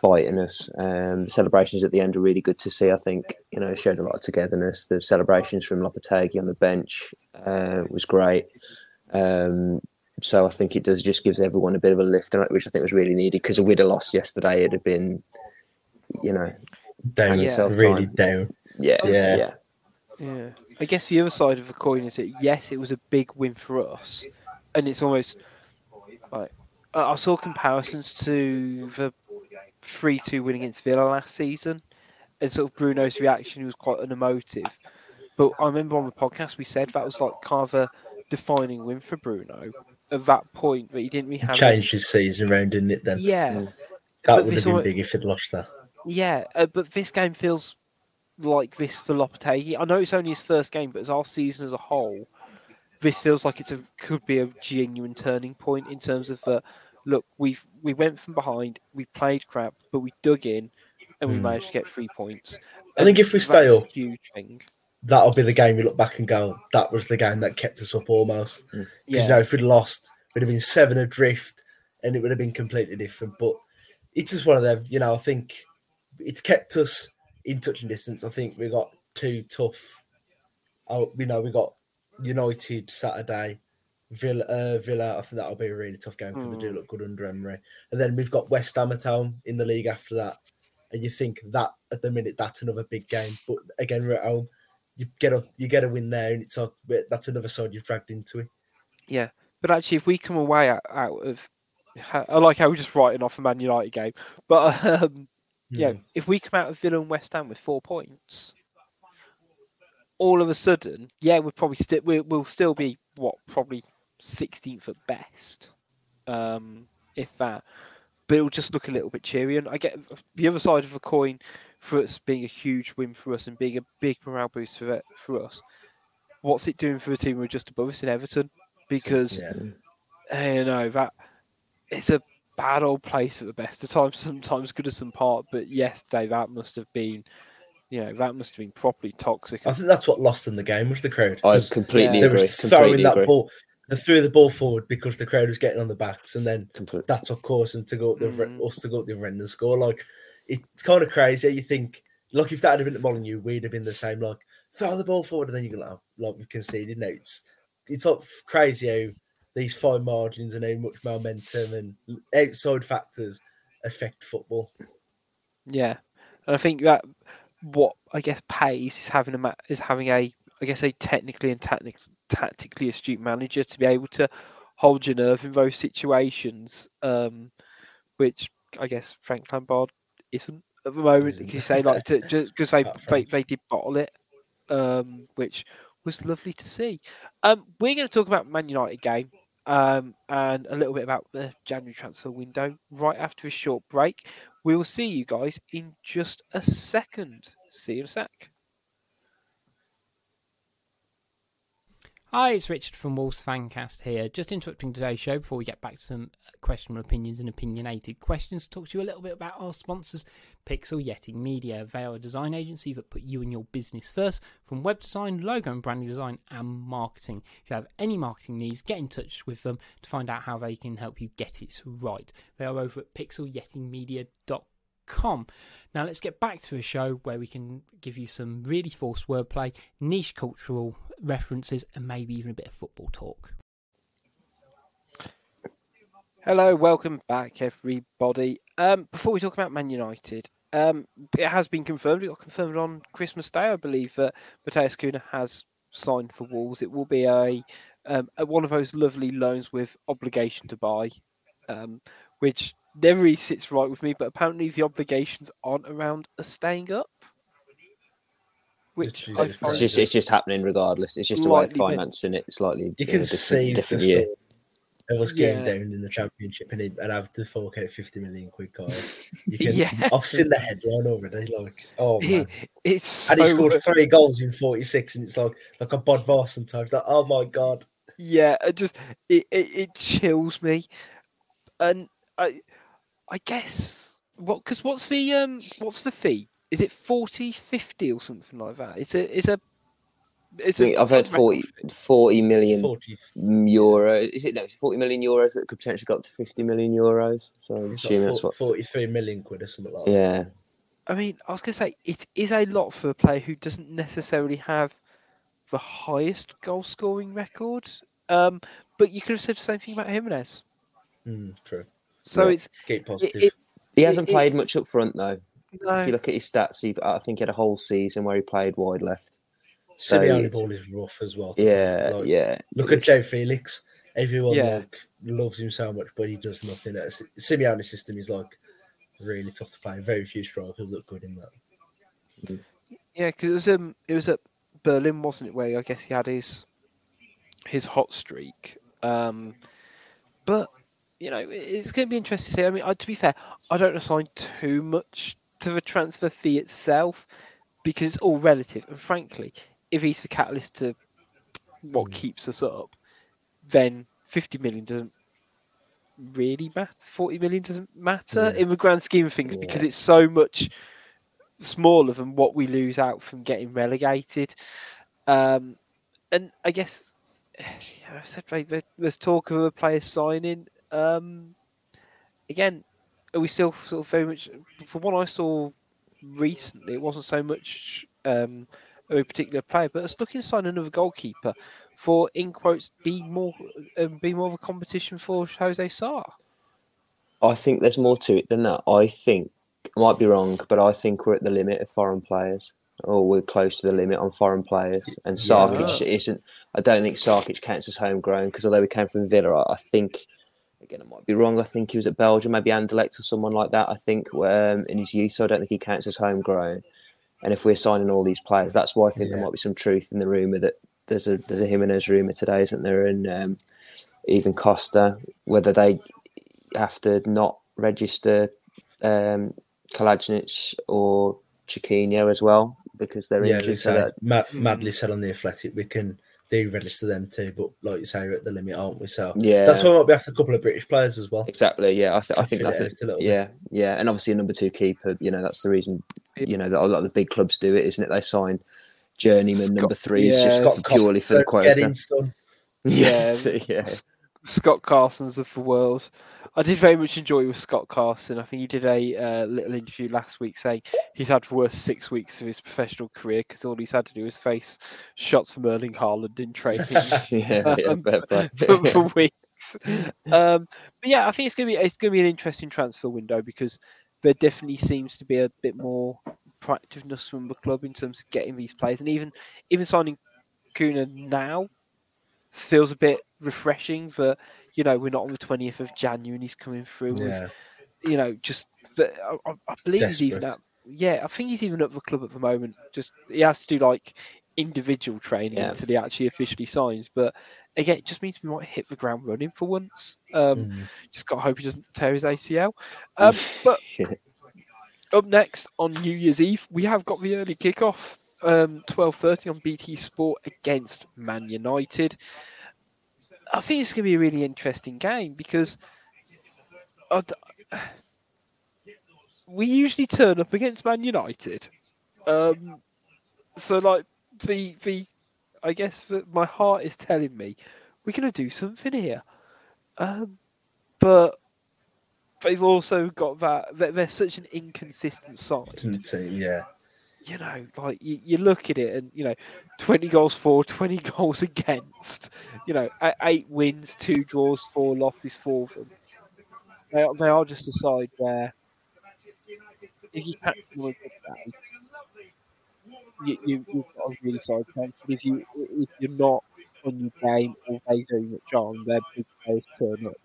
fight in us. Um, the celebrations at the end are really good to see. I think you know it showed a lot of togetherness. The celebrations from Lopetegui on the bench uh, was great. Um, so I think it does just gives everyone a bit of a lift, which I think was really needed because if we'd have lost yesterday, it'd have been, you know, Down, hang yourself really time. down. yeah, Yeah. yeah, Yeah. I guess the other side of the coin is that yes, it was a big win for us, and it's almost like I I saw comparisons to the three-two win against Villa last season, and sort of Bruno's reaction was quite unemotive. But I remember on the podcast we said that was like kind of a defining win for Bruno at that point but he didn't really have. Changed his season around, didn't it? Then Yeah, Mm. that but would have been one- big if he'd lost that. yeah, uh, but this game feels like this for Lopetegui. I know it's only his first game, but as our season as a whole, this feels like it's a could be a genuine turning point in terms of uh, look, we've we went from behind, we played crap, but we dug in, and we Hmm. managed to get three points. I think if we stay up- huge thing. That'll be the game you look back and go, that was the game that kept us up almost. Because Yeah, you know, if we'd lost, we'd have been seven adrift, and it would have been completely different. But it's just one of them. You know, I think it's kept us in touching distance. I think we got two tough. Oh, you know, we got United Saturday, Villa. Uh, Villa. I think that'll be a really tough game because they do Mm. look good under Emery. And then we've got West Ham at home in the league after that. And you think that at the minute that's another big game. But again, we're at home. You get a you get a win there, and it's like that's another side you've dragged into it. yeah. But actually, if we come away out, out of, I like how we're just writing off a Man United game, but um, yeah, Mm. if we come out of Villa and West Ham with four points, all of a sudden, yeah, we're probably still we, we'll still be what probably 16th at best, um, if that. But it'll just look a little bit cheery. And I get the other side of the coin for us being a huge win for us and being a big morale boost for it, for us. What's it doing for the team who are just above us in Everton? Because Yeah. uh, you know that it's a bad old place at the best of times, [LAUGHS] sometimes good as some part. But yesterday that must have been, you know, that must have been properly toxic. I think that's what lost them the game was the crowd. I 'cause completely Yeah. they agree. were throwing Completely that agree. ball. They threw the ball forward because the crowd was getting on the backs, and then Complete- that's what caused them to go up the Mm. us to go up the other end and score. Like it's kind of crazy. You think, like if that had been at Molineux, we'd have been the same. Like throw the ball forward, and then you go like, like we conceded. No, it's it's like crazy how these fine margins and how much momentum and outside factors affect football. Yeah, and I think that what I guess pays is having a ma- is having a I guess a technically and tactic, tactically astute manager to be able to hold your nerve in those situations, um, which I guess Frank Lampard isn't at the moment. Because you say like to just [LAUGHS] because they, they they did bottle it, um, which was lovely to see. Um, we're going to talk about Man United game. Um, and a little bit about the January transfer window right after a short break. We will see you guys in just a second. See you in a sec. Hi, it's Richard from Wolves Fancast here. Just interrupting today's show before we get back to some questionable opinions and opinionated questions. To talk to you a little bit about our sponsors, Pixel Yeti Media. They are a design agency that put you and your business first, from web design, logo and branding design, and marketing. If you have any marketing needs, get in touch with them to find out how they can help you get it right. They are over at pixelyetimedia.com. Now let's get back to a show where we can give you some really forced wordplay, niche cultural references, and maybe even a bit of football talk. Hello, welcome back, everybody. Um, before we talk about Man United, um, it has been confirmed. It got confirmed on Christmas Day, I believe, that Mateus Cunha has signed for Wolves. It will be a, um, a one of those lovely loans with obligation to buy, um, which never really sits right with me. But apparently, the obligations aren't around a staying up, which Which I It's just, it's just happening regardless. It's just a way of Slightly bit- financing it slightly. You can a different, see the different stuff year. of us getting Yeah. down in the championship and, he and have to fork out 50 million quid card. You [LAUGHS] can, Yeah. I've seen the headline already. Like, oh man. it's and he so- scored three goals in 46, and it's like like a Bodvarsson type. It's Like, oh my god. Yeah, it just it, it, it chills me, and I I guess what because what's the um what's the fee? Is it 40, 50 or something like that? It's a it's a I it's a think I've heard record 40, 40 million 40. euro. Is it no? It's 40 million euros that could potentially go up to 50 million euros. So I'm It's assuming like that's what. 43 million quid or something like that. Yeah, I mean, I was gonna say it is a lot for a player who doesn't necessarily have the highest goal scoring record. Um, but you could have said the same thing about Jimenez. Mm, true. So Yeah. it's Keep positive. it- he hasn't it- played much up front though. no, If you look at his stats, he, I think he had a whole season where he played wide left. so Simeone it's- ball is rough as well. Yeah. Like, yeah. Look at Joao Felix. Everyone Yeah. like loves him so much, but he does nothing. Uh, Simeone's system is like really tough to play. Very few strikers look good in that. Yeah, because it was um, it was at Berlin, wasn't it? Where I guess he had his his hot streak. Um, but you know, it's going to be interesting to see. I mean, to be fair, I don't assign too much to the transfer fee itself because it's all relative. And frankly, if he's the catalyst to what Mm. keeps us up, then fifty million doesn't really matter. Forty million doesn't matter Yeah. in the grand scheme of things because it's so much smaller than what we lose out from getting relegated. Um, and I guess, [SIGHS] yeah, I said right, there- there's talk of a player signing. Um, again, are we still sort of very much? From what I saw recently, it wasn't so much um, a particular player, but it's looking to sign another goalkeeper for, in quotes, be more um, be more of a competition for Jose Sa. I think there's more to it than that. I think I might be wrong, but I think we're at the limit of foreign players, or we're close to the limit on foreign players. And Sarkic isn't. I don't think Sarkic counts as homegrown because although he came from Villa, I, I think again I might be wrong. I think he was at Belgium, maybe Anderlecht or someone like that. I think um, in his youth, so I don't think he counts as homegrown. And if we're signing all these players, that's why I think there might be some truth in the rumor that there's a there's a Jimenez rumor today, isn't there? And um, even Costa, whether they have to not register um, Kalajdzic or Chiquinho as well because they're yeah, injured. So that, Mad, madly said on the Athletic, we can de-register them too. But like you say, we're at the limit, aren't we? So Yeah. that's why we might be after a couple of British players as well. Exactly. Yeah, I, th- I think that's out it. a little bit. Yeah, yeah, and obviously a number two keeper. You know, that's the reason. You know that a lot of the big clubs do it, isn't it? They sign journeyman number three yeah, just Scott purely for the Copper, quota. [LAUGHS] Yeah, Yeah. [LAUGHS] yeah, Scott Carson's of the world. I did very much enjoy with Scott Carson. I think he did a uh, little interview last week saying he's had the worst six weeks of his professional career because all he's had to do is face shots from Erling Haaland in training [LAUGHS] yeah, yeah, Um, play. [LAUGHS] for, for [LAUGHS] weeks. Um, but yeah, I think it's gonna be it's gonna be an interesting transfer window because there definitely seems to be a bit more proactiveness from the club in terms of getting these players, and even even signing Cunha now feels a bit refreshing. That you know we're not on the twentieth of January and he's coming through. With, you know, just that I, I- I believe he's even at yeah, I think he's even at the club at the moment. Just he has to do like individual training Yeah. until he actually officially signs. But again, it just means we might hit the ground running for once. Um, Mm. Just got to hope he doesn't tear his ACL. Um, but Yeah. up next on New Year's Eve, we have got the early kickoff, um, twelve thirty on BT Sport against Man United. I think it's going to be a really interesting game because I d- we usually turn up against Man United. Um, so, like the the, I guess that my heart is telling me we're going to do something here. Um, but they've also got that they're, they're such an inconsistent side yeah. You know, like you, you look at it and you know, twenty goals for, [LAUGHS] twenty goals against. You know, eight wins, two draws, four losses for them. They are, they are just a side where if you catch them you, you, you've got a really solid chance. If you if you're not on your game or they very much on, their big players turn up.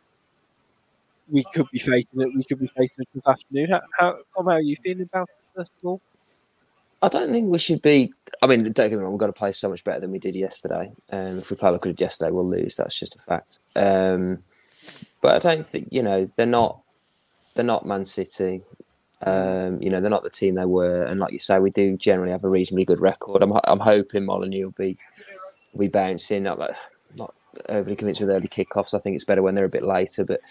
We could be facing it. We could be facing it this afternoon. How, how, how are you feeling about it, first of all? I don't think we should be. I mean, don't get me wrong. We've got to play so much better than we did yesterday. Um, if we play like we did yesterday, we'll lose. That's just a fact. Um, but I don't think you know they're not. They're not Man City. Um, you know they're not the team they were, and like you say, we do generally have a reasonably good record. I'm, I'm hoping Molineux will be be bouncing. Not like not overly convinced with early kickoffs. I think it's better when they're a bit later. But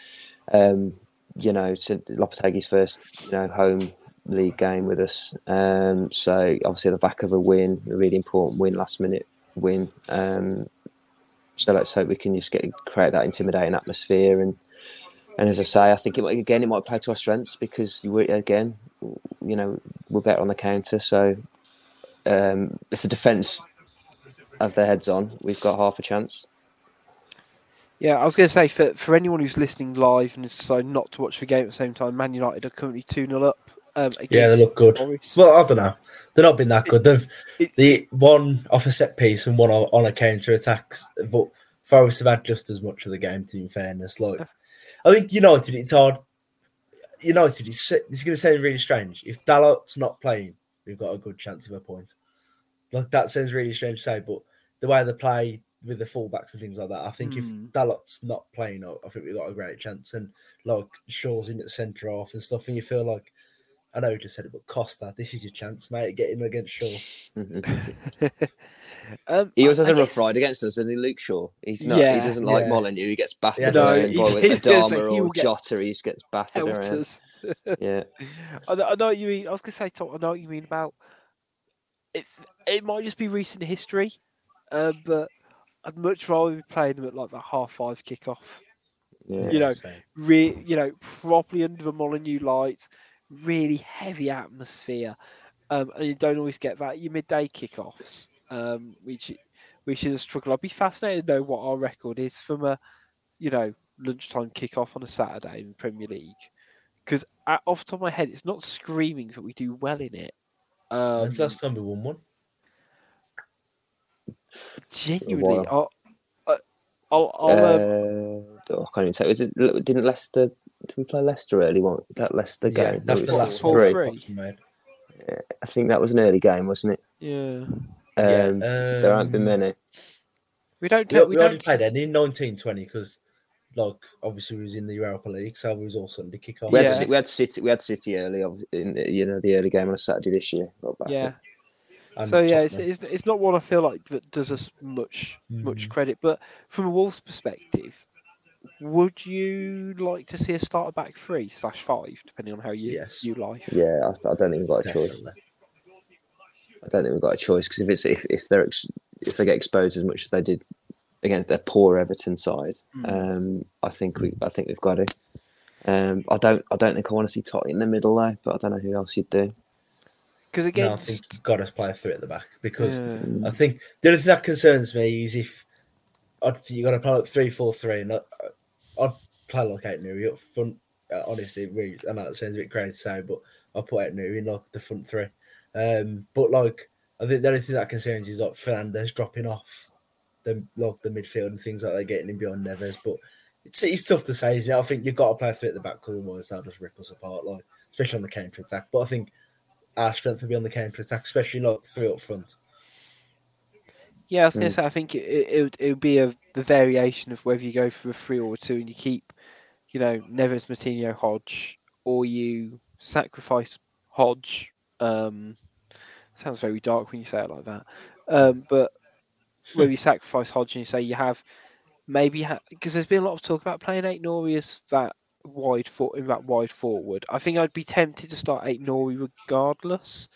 um, you know, so Lopetegui's first you know home league game with us. Um, so obviously the back of a win, a really important win, last minute win. Um, so let's hope we can just get create that intimidating atmosphere and and as I say, I think it might, again it might play to our strengths because we again, you know, we're better on the counter. So um, if the defence have their heads on, we've got half a chance. Yeah, I was going to say for, for anyone who's listening live and has decided not to watch the game at the same time, Man United are currently 2 0 up. Um, Yeah, they look good. Forest. Well, I don't know. They've not been that good. They've it- the one off a set piece and one on, on a counter attacks. But Forest have had just as much of the game. To be fairness, like I think United, it's hard. United, it's, it's going to sound really strange. If Dalot's not playing, we've got a good chance of a point. Like that sounds really strange to say, but the way they play with the fullbacks and things like that, I think if Hmm. Dalot's not playing, I I think we've got a great chance. And like Shaw's in at centre off and stuff, and you feel like I know you just said it, but Costa, this is your chance, mate. Get him against Shaw. [LAUGHS] [LAUGHS] um, He always I- has I a rough guess- ride against us, and he Luke Shaw. He's not. Yeah, he doesn't like yeah. Molineux. He gets battered. Yeah, No, he- by he's Adama he or get Jota. He just gets battered around. [LAUGHS] Yeah. I, know, I know what you mean. I was going to say, Tom, I know what you mean about it. It might just be recent history, uh, but I'd much rather be playing them at like the half five kickoff. Yeah. You know, re- you know, properly under the Molineux lights, really heavy atmosphere, um, and you don't always get that your midday kickoffs, um, which which is a struggle. I'd be fascinated to know what our record is from a, you know, lunchtime kickoff on a Saturday in the Premier League, because off the top of my head, it's not screaming that we do well in it. Um, When's the last time we won one? genuinely, while. I'll, I'll, I'll um, Uh, I can't even say. Was it, didn't Leicester? Did we play Leicester early? One that Leicester Yeah, game. that's the last four one. three. Pops. I think that was an early game, wasn't it? yeah, Yeah, Um, there aren't been um, many. we don't. We, take- we we only don't. played any in 1920 because, like, obviously we was in the Europa League, so we was all Sunday kickoff. We had, Yeah. Ci- we had City. We had City early. In you know the early game on a Saturday this year. Got back Yeah. and So yeah, it's, it's it's not one I feel like that does us much much Mm. credit. But from a Wolves perspective, would you like to see a starter back three slash five, depending on how you Yes. you like? Yeah, I, I don't think we've got a choice. Definitely. I don't think we've got a choice because if it's if, if they're ex, if they get exposed as much as they did against their poor Everton side, Mm. um, I think we I think we've got to. Um, I don't I don't think I want to see Toti in the middle though, but I don't know who else you'd do. Because No, I think you've got to play three at the back because Yeah. I think the only thing that concerns me is if I'd think you got to play like three, four, three, and I, I'd play like Ait Nouri up front. Uh, honestly, really, I know it sounds a bit crazy to say, but I'll put Ait Nouri in like the front three. Um, but like, I think the only thing that concerns you is like Fernandes dropping off the like the midfield and things like that, getting him beyond Neves. But it's, it's tough to say. You know, I think you've got to play three at the back because otherwise they'll just rip us apart, like especially on the counter attack. But I think our strength will be on the counter attack, especially like three up front. Yeah, I was going Mm. to say, I think it, it, it, would, it would be a the variation of whether you go for a three or a two and you keep, you know, Neves, Moutinho, Hodge, or you sacrifice Hodge. Um, sounds very dark when you say it like that. Um, but [LAUGHS] whether you sacrifice Hodge and you say you have maybe because ha- there's been a lot of talk about playing Ait Nouri as that wide foot in that wide forward. I think I'd be tempted to start Ait Nouri regardless.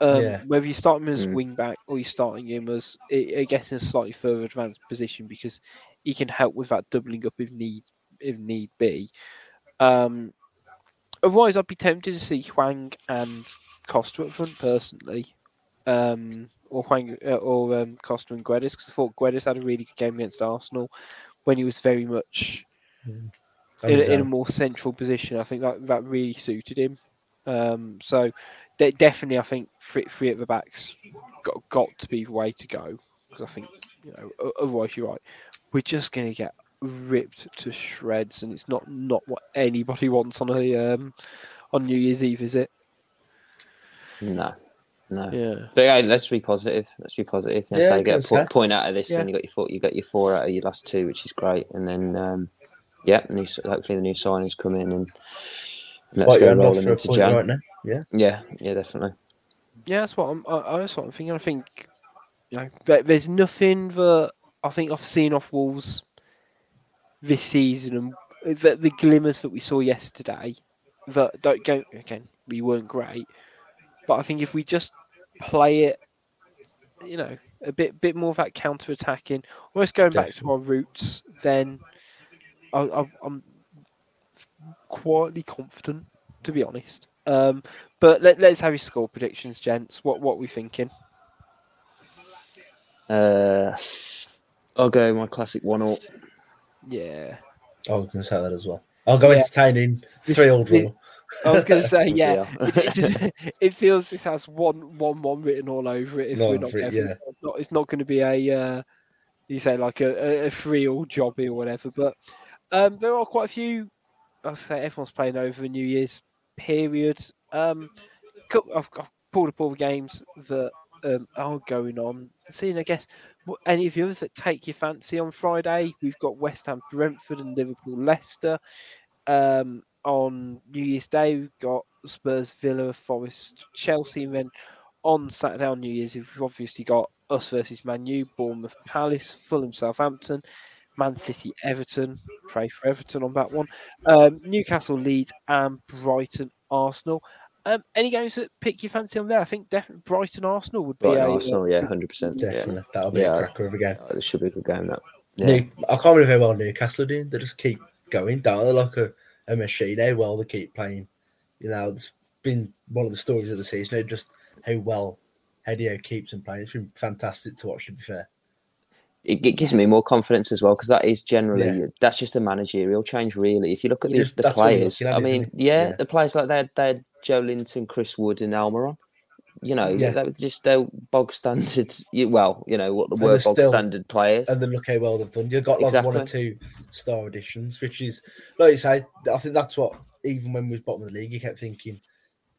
Um, Yeah. Whether you start him as Mm. wing back or you're starting him as I I guess in a slightly further advanced position because he can help with that doubling up if need if need be. Um, otherwise, I'd be tempted to see Hwang and Costa up front personally, um, or Hwang uh, or um, Costa and Guedes because I thought Guedes had a really good game against Arsenal when he was very much on in, a- in a more central position. I think that that really suited him. Um, so de- definitely, I think three, three at the backs got got to be the way to go because I think you know otherwise you're right. We're just going to get ripped to shreds, and it's not not what anybody wants on a um, on New Year's Eve, is it? No, no. Yeah. But yeah, let's be positive. Let's be positive. Let's Yeah, say I get a po- point out of this, Yeah. and you got your four, you got your four out of your last two, which is great. And then, um, yeah, new, hopefully the new signings come in and let's Bite go your hand off rolling for into point Jan. right now. Yeah. Yeah, yeah, definitely. Yeah, that's what I'm. I, that's what I'm thinking. I think, you know, there- there's nothing that I think I've seen off Wolves this season, and the, the glimmers that we saw yesterday. That don't go again. We weren't great, but I think if we just play it, you know, a bit bit more of that counter attacking, almost going back to our roots, then I, I, I'm quietly confident, to be honest. Um, but let, let's have your score predictions, gents. What what we thinking? Uh, I'll go my classic one all. Yeah, I was going to say that as well. I'll go Yeah. entertaining three all this- draw. I was going to say [LAUGHS] yeah. It, it, just, [LAUGHS] it feels this has one one one written all over it. If No, we're not for it, careful, yeah. it's not, it's not going to be a uh, you say like a, a, a free all jobby or whatever. But um, there are quite a few. I say everyone's playing over the New Year's period. Um, I've, I've pulled up all the games that um, are going on. Seeing, I guess, what, any of the others that take your fancy on Friday, we've got West Ham, Brentford, and Liverpool, Leicester. Um, on New Year's Day, we've got Spurs, Villa, Forest, Chelsea, and then on Saturday on New Year's, we've obviously got us versus Man U, Bournemouth, Palace, Fulham, Southampton, Man City, Everton. Pray for Everton on that one. Um, Newcastle, Leeds, and Brighton, Arsenal. Um, any games that pick your fancy on there? I think definitely Brighton, Arsenal would be Right, a, uh, Arsenal, yeah, hundred percent. Yeah, Definitely. That'll be Yeah. a cracker of a game. Uh, this should be a good game. That. Yeah. New, I can't believe how well Newcastle are doing. They just keep going down. They're like a, a machine. How well they keep playing. You know, it's been one of the stories of the season. They're just how well Hedio keeps them playing. It's been fantastic to watch, to be fair. it, it gives me more confidence as well because that is generally Yeah. that's just a managerial change really if you look at You the, just- the that's what you're players at, i mean yeah, Yeah. the players like they had, they had Joelinton chris wood and Almiron you know Yeah. they were just they're bog standard well you know what the word bog still- standard players And then look how well they've done. You've got like one or two star additions, which is, like you say, I think that's what, even when we was bottom of the league, you kept thinking,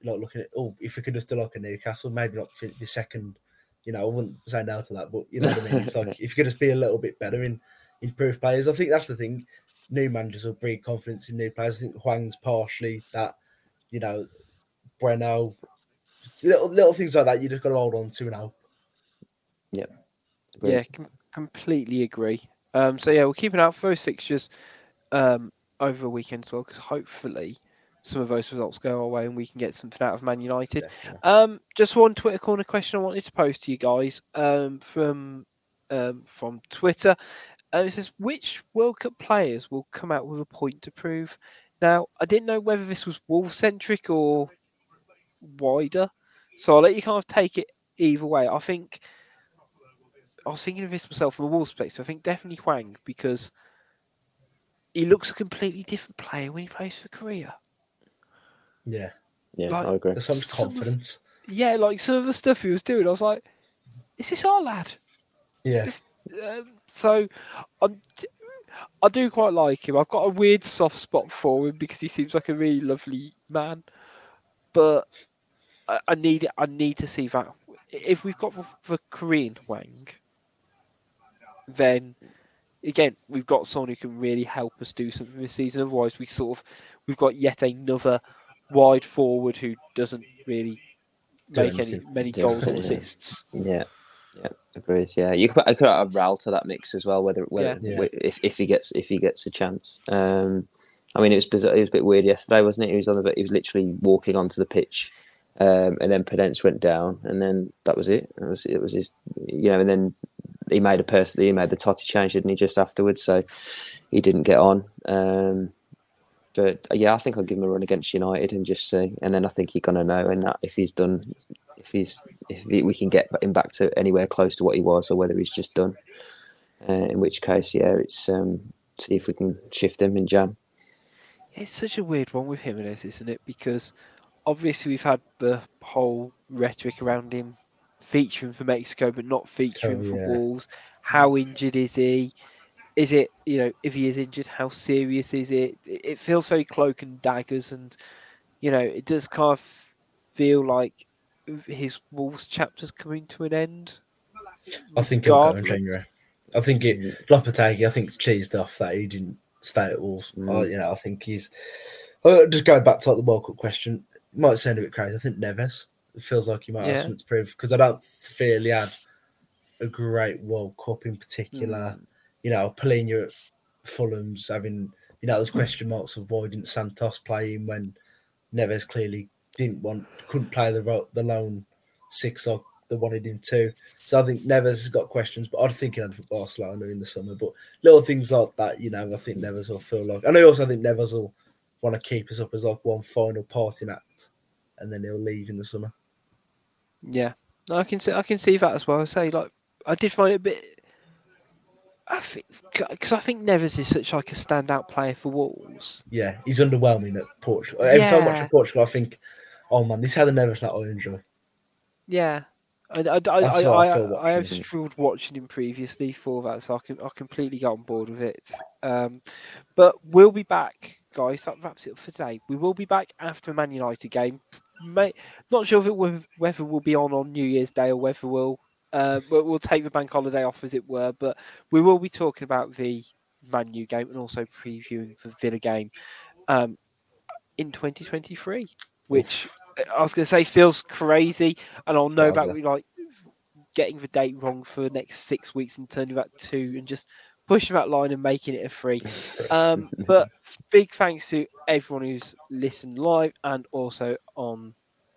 like looking at, oh, if we could just do like a Newcastle, maybe not be second, you know, I wouldn't say no to that, but you know what I mean? It's like, [LAUGHS] if you could just be a little bit better in improved players, I think that's the thing. New managers will breed confidence in new players. I think Hwang's partially that, you know, Breno, little little things like that you just got to hold on to now. Agreed. Yeah, com- completely agree. Um, so yeah, we'll keep an eye out for those fixtures um, over the weekend as well, because hopefully some of those results go our way and we can get something out of Man United. Um, just one Twitter corner question I wanted to pose to you guys um, from um, from Twitter. Uh, it says, which World Cup players will come out with a point to prove? Now, I didn't know whether this was Wolves centric or wider, so I'll let you kind of take it either way. I think I was thinking of this myself from a Wolves perspective. I think definitely Hwang because he looks a completely different player when he plays for Korea. Yeah, Yeah, Like- I agree. there's some Some of- confidence. Yeah, like some of the stuff he was doing, I was like, "Is this our lad?" Yeah, This- Um, so, I'm, I do quite like him. I've got a weird soft spot for him because he seems like a really lovely man. But I, I need I need to see that if we've got the, the Korean Hwang, then again we've got someone who can really help us do something this season. Otherwise, we sort of we've got yet another wide forward who doesn't really make any many goals or assists. Yeah, yeah, agreed. Yeah, you could I could add Raul to that mix as well. Whether whether Yeah. if if he gets if he gets a chance. Um, I mean, it was bizarre, it was a bit weird yesterday, wasn't it? He was on the he was literally walking onto the pitch, um, and then Podence went down, and then that was it. It was it was his, you know, and then he made a person he made the Toti change, didn't he? Just afterwards, so he didn't get on. Um, but yeah, I think I'll give him a run against United and just see, and then I think you're gonna know, and that if he's done, if he's if he, we can get him back to anywhere close to what he was, or whether he's just done. Uh, in which case, yeah, it's um, see if we can shift him in Jan. It's such a weird one with Jimenez, isn't it? Because obviously we've had the whole rhetoric around him featuring for Mexico but not featuring Oh, for yeah. Wolves. How injured is he? Is it you know if he is injured, how serious is it? It it feels very cloak and daggers, and you know it does kind of feel like his Wolves chapter's coming to an end. I think he'll go in. January. I think it Lopetegui. I think cheesed off that he didn't stay at Wolves. Mm. I- you know, I think he's. Uh, just going back to like the World Cup question, it might sound a bit crazy. I think Neves. It feels like he might Yeah. have something to prove because I don't feel he had a great World Cup in particular. Mm. You know, Palhinha at Fulham's having you know there's question marks of why didn't Santos play him when Neves clearly didn't want couldn't play the the lone six or they wanted him to. So I think Neves has got questions, but I think he'll for Barcelona in the summer. But little things like that, you know, I think Neves will feel like. And I also think Neves will want to keep us up as like one final parting act, and then he'll leave in the summer. Yeah, no, I can see I can see that as well. I say like I did find it a bit. I think because I think Neves is such like a standout player for Wolves. Yeah, he's underwhelming at Portugal. Every time I watch Portugal, I think, oh man, this had a Neves that I enjoy. Yeah, I, I, I, I, I have struggled watching him previously for that, so I can I completely get on board with it. Um, but we'll be back, guys. That wraps it up for today. We will be back after Man United game. May, not sure if it will, whether we'll be on on New Year's Day or whether we'll uh, but we'll take the bank holiday off as it were. But we will be talking about the Man U game and also previewing the Villa game um, in 2023, which I was going to say feels crazy, and I'll know about like getting the date wrong for the next six weeks and turning that two and just pushing that line and making it a three. Um, [LAUGHS] but big thanks to everyone who's listened live and also on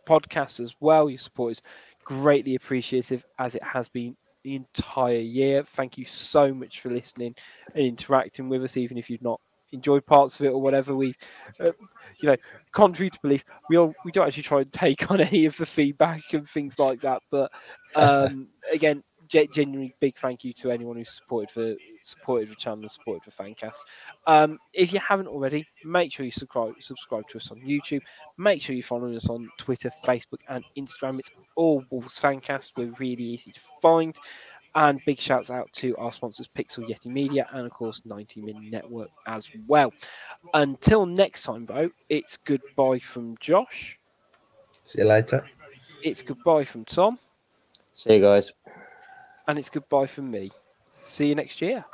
podcasts as well. Your support is greatly appreciative as it has been the entire year. Thank you so much for listening and interacting with us, even if you've not enjoyed parts of it or whatever. We've, uh, you know, contrary to belief, we all we don't actually try and take on [LAUGHS] any of the feedback and things like that. But um, [LAUGHS] again, genuinely big thank you to anyone who's supported the supported the channel and supported the fancast. Um, if you haven't already, make sure you subscribe subscribe to us on YouTube. Make sure you follow us on Twitter, Facebook, and Instagram. It's all Wolves Fancast. We're really easy to find. And big shouts out to our sponsors, Pixel Yeti Media, and of course, 90 Min Network as well. Until next time, though, it's goodbye from Josh. See you later. It's goodbye from Tom. See you guys. And it's goodbye from me. See you next year.